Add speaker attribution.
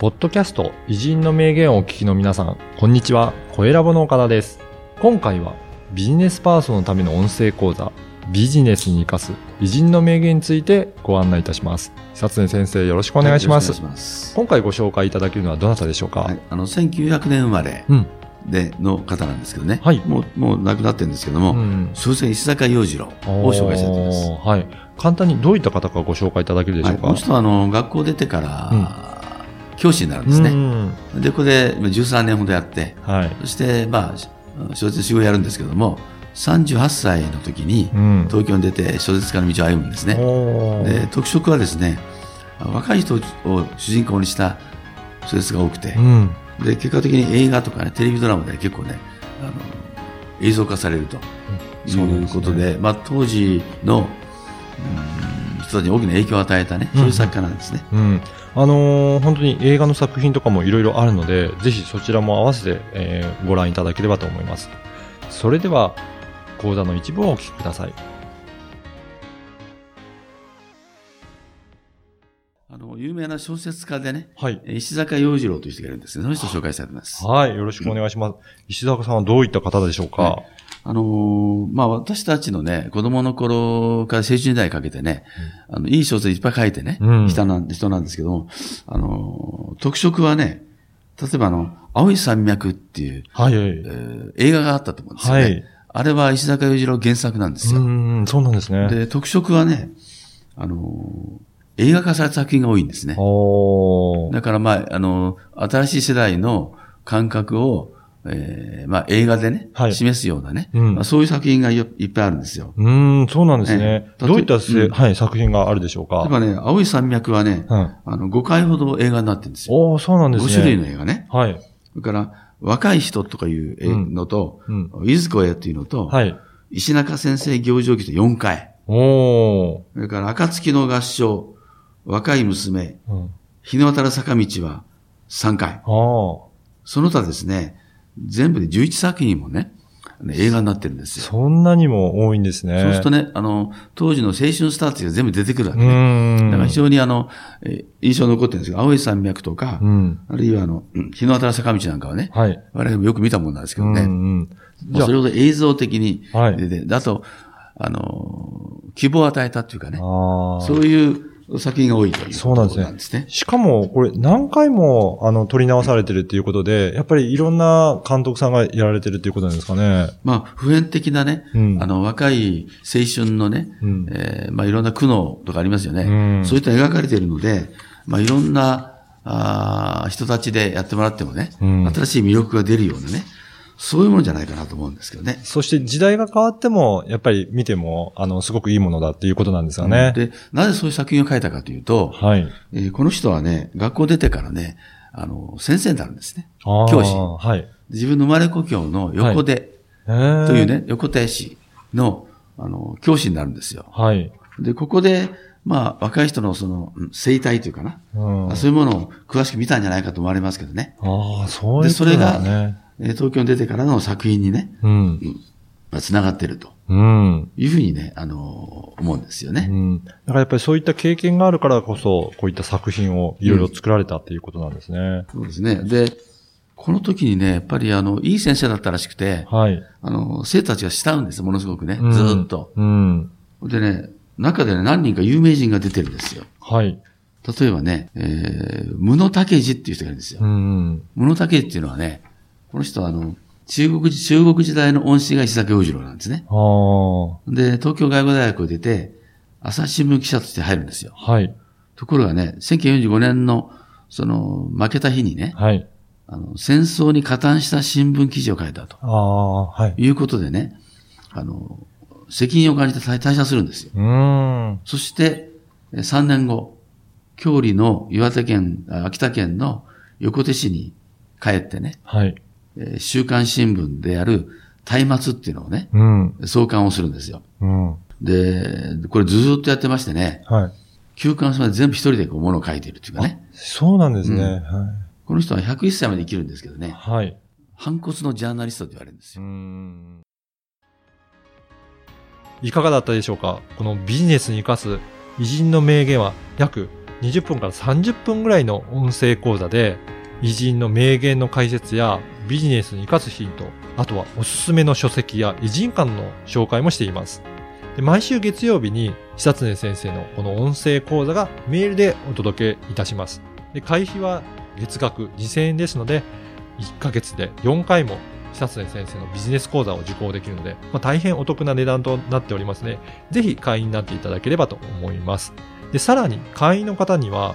Speaker 1: ポッドキャスト偉人の名言をお聞きの皆さん、こんにちは。声ラボの岡田です。今回はビジネスパーソンのための音声講座、ビジネスに生かす偉人の名言についてご案内いたします。久常先生、よろしくお願いします。
Speaker 2: はいます
Speaker 1: 今回ご紹介いただけるのはどなたでしょうか、
Speaker 2: はい、あの1900年生まれ
Speaker 1: うん。
Speaker 2: での方なんですけどね、
Speaker 1: はい
Speaker 2: もうもう亡くなってるんですけども、
Speaker 1: うん
Speaker 2: 小説家石坂洋次郎を紹介したいと思います。
Speaker 1: はい。簡単にどういった方かご紹介いただけるでしょうか、
Speaker 2: はい、この人はあの学校出てから、
Speaker 1: うん
Speaker 2: 教師になるんです
Speaker 1: う
Speaker 2: ね。
Speaker 1: ん
Speaker 2: で、ここでまあ13年ほどやって、
Speaker 1: はい。
Speaker 2: そして、まあ、小説仕事やるんですけども、38歳の時に
Speaker 1: うん。
Speaker 2: 東京に出て小説家の道を歩むんですね。で、特色はですね、若い人を主人公にした小説が多くて、
Speaker 1: うん。
Speaker 2: で、結果的に映画とかね、テレビドラマで結構ね、あの、映像化されるということで、まあ当時の、うん人たちに大きな影響を与えたね、そういう作家なんですね。
Speaker 1: うん。あのー本当に映画の作品とかもいろいろあるので、ぜひそちらも合わせて、えーご覧いただければと思います。それでは、講座の一部をお聞きください。
Speaker 2: あの、有名な小説家でね、
Speaker 1: はい。
Speaker 2: 石坂洋次郎という人がいるんですけど、その人を紹介したいと思います。
Speaker 1: はい。よろしくお願いします。石坂さんはどういった方でしょうか、
Speaker 2: はいあのーまあ、私たちのね、子供の頃から青春時代にかけてね、あの、いい小説いっぱい書いてね、
Speaker 1: うん
Speaker 2: 人なん人なんですけども、あのー特色はね、例えばあの、青い山脈っていう、
Speaker 1: はい。
Speaker 2: えー映画があったと思うんですよね。
Speaker 1: はい
Speaker 2: あれは石坂洋次郎原作なんです
Speaker 1: う
Speaker 2: よ。
Speaker 1: ん、そうなんですね。
Speaker 2: で、特色はね、あのー映画化された作品が多いんですね。だからまあ、あのー新しい世代の感覚を、えーまあ映画でね、
Speaker 1: はい
Speaker 2: 示すようなね、
Speaker 1: うん
Speaker 2: まあ、そういう作品がよいっぱいあるんですよ。
Speaker 1: うーん、そうなんですね。
Speaker 2: ええ
Speaker 1: どういったせ、
Speaker 2: うん
Speaker 1: はい、作品があるでしょうか？
Speaker 2: 例えばね、青い山脈はね、
Speaker 1: うん。
Speaker 2: あの、5回ほど映画になってるんですよ。
Speaker 1: おーそうなんですね。
Speaker 2: 5種類の映画ね。
Speaker 1: はい。
Speaker 2: それから、若い人とかいうのと、
Speaker 1: うん。
Speaker 2: いずこへっていうのと、
Speaker 1: はい。
Speaker 2: 石中先生行事記と4回。
Speaker 1: おー。
Speaker 2: それから、暁の合唱、若い娘、
Speaker 1: うん。
Speaker 2: 日の当たる坂道は3回。その他ですね、全部で11作品もね、映画になってるんですよ。
Speaker 1: そんなにも多いんですね。
Speaker 2: そうするとね、あの、当時の青春スターっていうのが全部出てくるわけ
Speaker 1: う
Speaker 2: ね。だから非常にあの、えー印象に残ってるんですけど、青い山脈とか、
Speaker 1: うん。
Speaker 2: あるいはあの、うん日の当たる坂道なんかはね、
Speaker 1: はい。
Speaker 2: 我々もよく見たもんなんですけどね、
Speaker 1: うんうん。
Speaker 2: それほど映像的に
Speaker 1: はい
Speaker 2: 出て、であと、あのー希望を与えたっていうかね、そういう作品が多いという
Speaker 1: そうなんですね。しかも、これ何回も、あの、撮り直されてるっていうことで、やっぱりいろんな監督さんがやられてるっていうことなんですかね。
Speaker 2: まあ、普遍的なね、
Speaker 1: うん
Speaker 2: あの、若い青春のね、
Speaker 1: うん
Speaker 2: えーまあ、いろんな苦悩とかありますよね。
Speaker 1: うん
Speaker 2: そういった描かれているので、まあ、いろんな、あー人たちでやってもらってもね、
Speaker 1: うん
Speaker 2: 新しい魅力が出るようなね、そういうものじゃないかなと思うんですけどね。
Speaker 1: そして時代が変わっても、やっぱり見ても、あの、すごくいいものだっていうことなんですよね。
Speaker 2: で、なぜそういう作品を書いたかというと、
Speaker 1: はい。
Speaker 2: えーこの人はね、学校出てからね、あの、先生になるんですね。教師
Speaker 1: はい。
Speaker 2: 自分の生まれ故郷の横手
Speaker 1: えー
Speaker 2: という。ね、横手市の、あの、教師になるんですよ。
Speaker 1: はい。
Speaker 2: で、ここで、まあ、若い人のその、うん生態というかな、
Speaker 1: うん。
Speaker 2: そういうものを詳しく見たんじゃないかと思われますけどね。
Speaker 1: ああ、そう
Speaker 2: で、
Speaker 1: ことなん
Speaker 2: それが、東京に出てからの作品にね、
Speaker 1: うん。
Speaker 2: まあ、繋がっていると
Speaker 1: うん。
Speaker 2: いうふうにね、あの思うんですよね。
Speaker 1: うん。だからやっぱりそういった経験があるからこそ、こういった作品をいろいろ作られたっていうことなんですね。
Speaker 2: そうですね。で、この時にね、やっぱりあの、いい先生だったらしくて、
Speaker 1: はい。
Speaker 2: あの、生徒たちが慕うんですよ、ものすごくね。
Speaker 1: うん
Speaker 2: ずーっと。
Speaker 1: うん。
Speaker 2: でね、中でね、何人か有名人が出てるんですよ。
Speaker 1: はい。
Speaker 2: 例えばね、えー、ムノタケジっていう人がいるんですよ。
Speaker 1: うん。
Speaker 2: ムノタケジっていうのはね、この人はあの、中国、中国時代の恩師が石坂洋次郎なんですね。で、東京外語大学を出て、朝日新聞記者として入るんですよ。
Speaker 1: はい。
Speaker 2: ところがね、1945年の、その、負けた日にね、
Speaker 1: はい。
Speaker 2: あの、戦争に加担した新聞記事を書いたと
Speaker 1: ああ、はい。
Speaker 2: いうことでね、あの、責任を感じて退退社するんですよ。
Speaker 1: うーん。
Speaker 2: そして、え3年後、郷里の岩手県、あ秋田県の横手市に帰ってね、
Speaker 1: はい。
Speaker 2: えー週刊新聞である松明っていうのをね、
Speaker 1: うん。
Speaker 2: 創刊をするんですよ。
Speaker 1: うん。
Speaker 2: で、これずーっとやってましてね、
Speaker 1: はい。
Speaker 2: 休刊まで全部一人でこう物を書いているっていうかね。
Speaker 1: そうなんですね。
Speaker 2: うん
Speaker 1: はい。
Speaker 2: この人は101歳まで生きるんですけどね、
Speaker 1: はい。
Speaker 2: 反骨のジャーナリストと言われるんです
Speaker 1: う
Speaker 2: よ。
Speaker 1: ん。いかがだったでしょうか？このビジネスに生かす偉人の名言は約20分から30分ぐらいの音声講座で、偉人の名言の解説やビジネスに活かすヒント、あとはおすすめの書籍や偉人館の紹介もしています。で毎週月曜日に久常先生のこの音声講座がメールでお届けいたします。で会費は月額2000円ですので、1ヶ月で4回も久常先生のビジネス講座を受講できるので、まあ、大変お得な値段となっておりますね。ぜひ会員になっていただければと思います。で、さらに会員の方には、